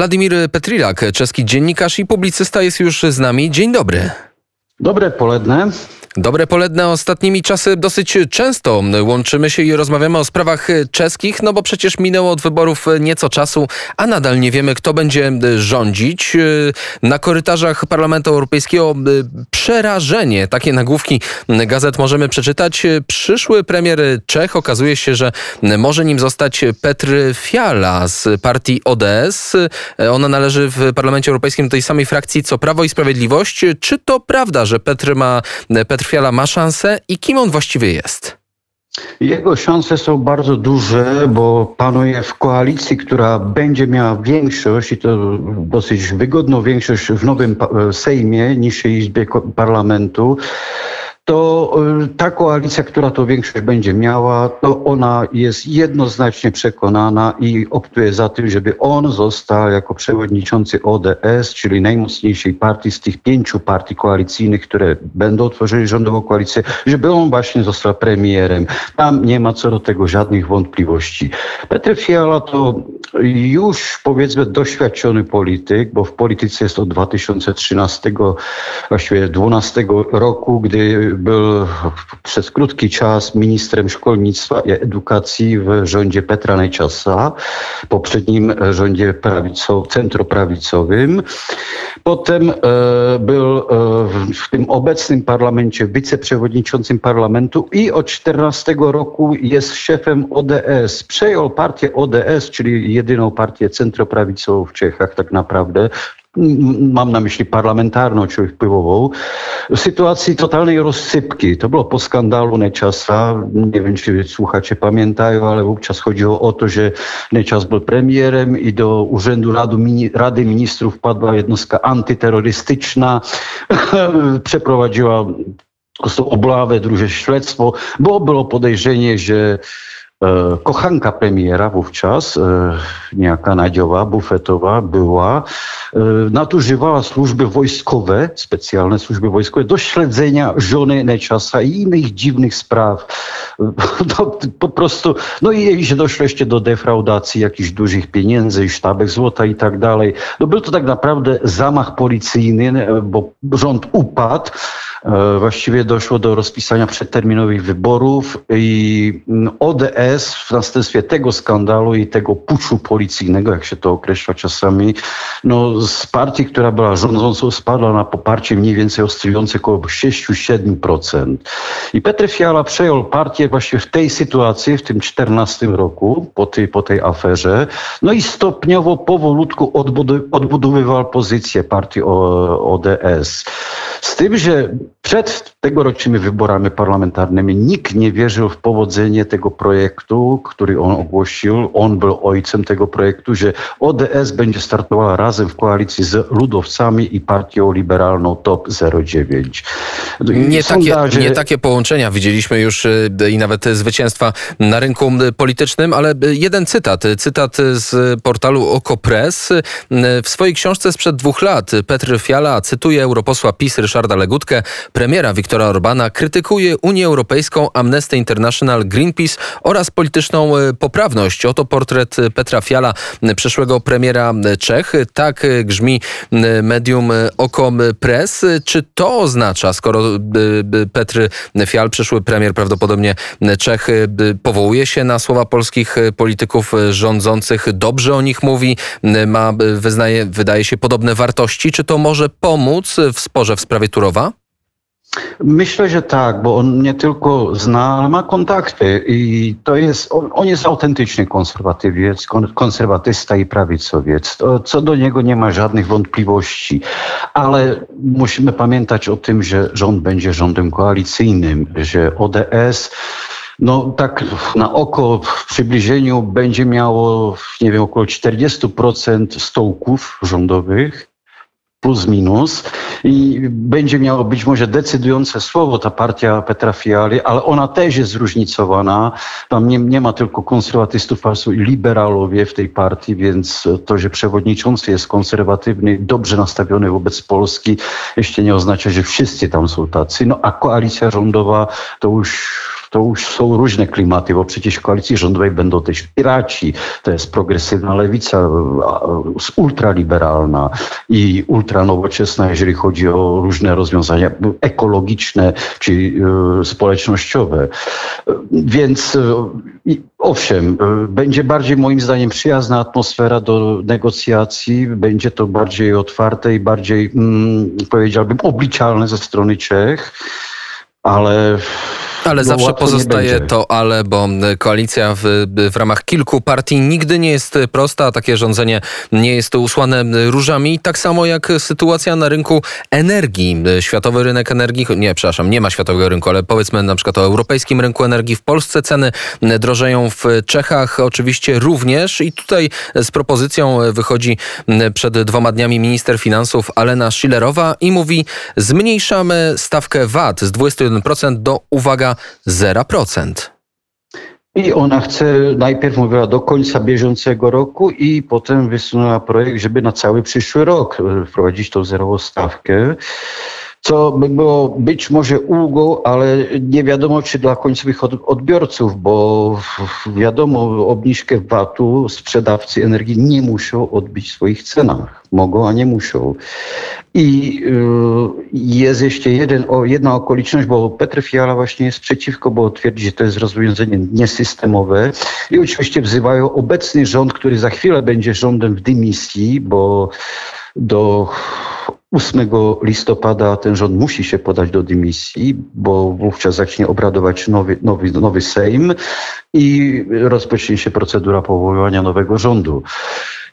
Władimir Petrilak, czeski dziennikarz i publicysta jest już z nami. Dzień dobry. Dobre poledne. Dobre poledne ostatnimi czasy dosyć często łączymy się i rozmawiamy o sprawach czeskich, no bo przecież minęło od wyborów nieco czasu, a nadal nie wiemy, kto będzie rządzić. Na korytarzach Parlamentu Europejskiego przerażenie. Takie nagłówki gazet możemy przeczytać. Przyszły premier Czech okazuje się, że może nim zostać Petr Fiala z partii ODS. Ona należy w Parlamencie Europejskim do tej samej frakcji co Prawo i Sprawiedliwość. Czy to prawda, że Petr ma Petr Petr Fiala ma szansę i kim on właściwie jest? Jego szanse są bardzo duże, bo panuje w koalicji, która będzie miała większość i to dosyć wygodną większość w nowym Sejmie, niższej izbie parlamentu to y, ta koalicja, która to większość będzie miała, to ona jest jednoznacznie przekonana i optuje za tym, żeby on został jako przewodniczący ODS, czyli najmocniejszej partii z tych pięciu partii koalicyjnych, które będą tworzyli rządową koalicję, żeby on właśnie został premierem. Tam nie ma co do tego żadnych wątpliwości. Petr Fiala to już powiedzmy doświadczony polityk, bo w polityce jest od 2013, właściwie 12 roku, gdy był przez krótki czas ministrem szkolnictwa i edukacji w rządzie Petra Najczasa, poprzednim rządzie prawico, centroprawicowym. Potem e, był e, w tym obecnym parlamencie wiceprzewodniczącym parlamentu i od 14 roku jest szefem ODS. Przejął partię ODS, czyli jedyną partię centroprawicową w Czechach tak naprawdę mam na myśli parlamentarną czy wpływową, w sytuacji totalnej rozsypki. To było po skandalu Neczasa. Nie wiem, czy słuchacze pamiętają, ale wówczas chodziło o to, że Neczas był premierem i do Urzędu Rady Ministrów padła jednostka antyterrorystyczna. Przeprowadziła oblawę, drugie śledztwo, bo było podejrzenie, że kochanka premiera wówczas, e, niejaka Nadziowa Bufetowa była, e, nadużywała służby wojskowe, specjalne służby wojskowe do śledzenia żony Neczasa i innych dziwnych spraw. No, po prostu, no i jej się doszło jeszcze do defraudacji jakichś dużych pieniędzy, sztabek złota i tak dalej. No był to tak naprawdę zamach policyjny, bo rząd upadł. E, właściwie doszło do rozpisania przedterminowych wyborów i mm, ODS w następstwie tego skandalu i tego puczu policyjnego, jak się to określa czasami, no z partii, która była rządzącą, spadła na poparcie mniej więcej oscylujące około 6-7%. I Petr Fiala przejął partię właśnie w tej sytuacji, w tym 14 roku, po tej, po tej aferze, no i stopniowo, powolutku odbudowywał pozycję partii ODS. Z tym, że przed tegorocznymi wyborami parlamentarnymi nikt nie wierzył w powodzenie tego projektu, który on ogłosił. On był ojcem tego projektu, że ODS będzie startowała razem w koalicji z ludowcami i partią liberalną TOP 09. Nie, takie, nie takie połączenia widzieliśmy już y, i nawet zwycięstwa na rynku y, politycznym, ale y, jeden cytat, cytat z portalu Okopres. W swojej książce sprzed dwóch lat Petr Fiala cytuje europosła PiS Ryszarda Legutkę, premiera Viktora Orbana, krytykuje Unię Europejską, Amnesty International, Greenpeace oraz polityczną poprawność. Oto portret Petra Fiala, przyszłego premiera Czech. Tak grzmi medium Okom Press. Czy to oznacza, skoro Petr Fial, przyszły premier prawdopodobnie Czech, powołuje się na słowa polskich polityków rządzących, dobrze o nich mówi, ma, wyznaje, wydaje się, podobne wartości. Czy to może pomóc w sporze w sprawie Turowa? Myślę, że tak, bo on nie tylko zna, ale ma kontakty i to jest, on, on jest autentyczny konserwatywiec, konserwatysta i prawicowiec. Co do niego nie ma żadnych wątpliwości, ale musimy pamiętać o tym, że rząd będzie rządem koalicyjnym, że ODS no tak na oko w przybliżeniu będzie miało, nie wiem, około 40% stołków rządowych, plus minus i będzie miało być może decydujące słowo ta partia Petra Fiali, ale ona też jest zróżnicowana. Tam nie, nie ma tylko konserwatystów, ale liberalowie w tej partii, więc to, że przewodniczący jest konserwatywny, dobrze nastawiony wobec Polski, jeszcze nie oznacza, że wszyscy tam są tacy. No a koalicja rządowa to już to już są różne klimaty, bo przecież w koalicji rządowej będą też piraci, to jest progresywna lewica, ultraliberalna i ultranowoczesna, jeżeli chodzi o różne rozwiązania ekologiczne czy społecznościowe. Więc owszem, będzie bardziej moim zdaniem przyjazna atmosfera do negocjacji, będzie to bardziej otwarte i bardziej, mm, powiedziałbym, obliczalne ze strony Czech, ale ale zawsze pozostaje to ale, bo koalicja w, w ramach kilku partii nigdy nie jest prosta, a takie rządzenie nie jest usłane różami. Tak samo jak sytuacja na rynku energii. Światowy rynek energii, nie, przepraszam, nie ma światowego rynku, ale powiedzmy na przykład o europejskim rynku energii. W Polsce ceny drożeją, w Czechach oczywiście również i tutaj z propozycją wychodzi przed dwoma dniami minister finansów Alena Schillerowa i mówi zmniejszamy stawkę VAT z 21% do, uwaga, 0%. I ona chce, najpierw mówiła do końca bieżącego roku i potem wysunęła projekt, żeby na cały przyszły rok wprowadzić tą zerową stawkę co by było być może ulgą, ale nie wiadomo, czy dla końcowych odbiorców, bo wiadomo, obniżkę VAT-u sprzedawcy energii nie muszą odbić w swoich cenach. Mogą, a nie muszą. I y, jest jeszcze jeden, jedna okoliczność, bo Petr Fiala właśnie jest przeciwko, bo twierdzi, że to jest rozwiązanie niesystemowe. I oczywiście wzywają obecny rząd, który za chwilę będzie rządem w dymisji, bo do 8 listopada ten rząd musi się podać do dymisji, bo wówczas zacznie obradować nowy, nowy, nowy Sejm i rozpocznie się procedura powoływania nowego rządu.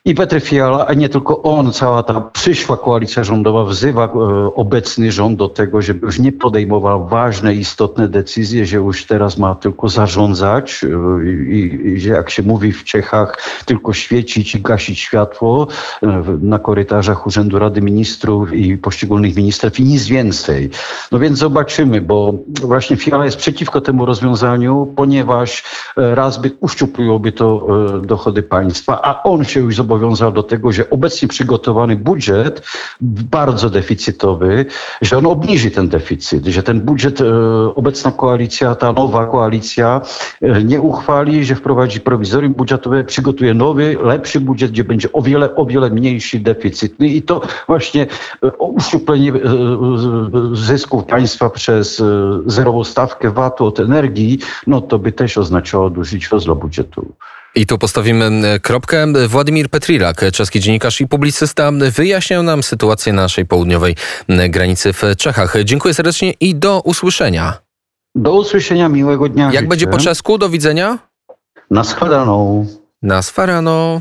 I Petr Fiala, a nie tylko on, cała ta przyszła koalicja rządowa wzywa e, obecny rząd do tego, żeby już nie podejmował ważne, istotne decyzje, że już teraz ma tylko zarządzać e, i, że jak się mówi w Czechach, tylko świecić i gasić światło e, na korytarzach Urzędu Rady Ministrów i poszczególnych ministerstw i nic więcej. No więc zobaczymy, bo właśnie Fiala jest przeciwko temu rozwiązaniu, ponieważ raz by uszczupliłoby to dochody państwa, a on się już zobowiązał zobowiązał do tego, że obecnie przygotowany budżet, bardzo deficytowy, że on obniży ten deficyt, że ten budżet, e, obecna koalicja, ta nowa koalicja e, nie uchwali, że wprowadzi prowizorium budżetowe, przygotuje nowy, lepszy budżet, gdzie będzie o wiele, o wiele mniejszy deficyt. I to właśnie e, uszczuplenie zysków państwa przez zerową stawkę VAT-u od energii, no to by też oznaczało duży rozlot budżetu. I tu postawimy kropkę. Władimir Petrilak, czeski dziennikarz i publicysta, wyjaśniał nam sytuację na naszej południowej granicy w Czechach. Dziękuję serdecznie i do usłyszenia. Do usłyszenia, miłego dnia. Jak będzie po czesku? Do widzenia? Na schledaną. Na sfarano.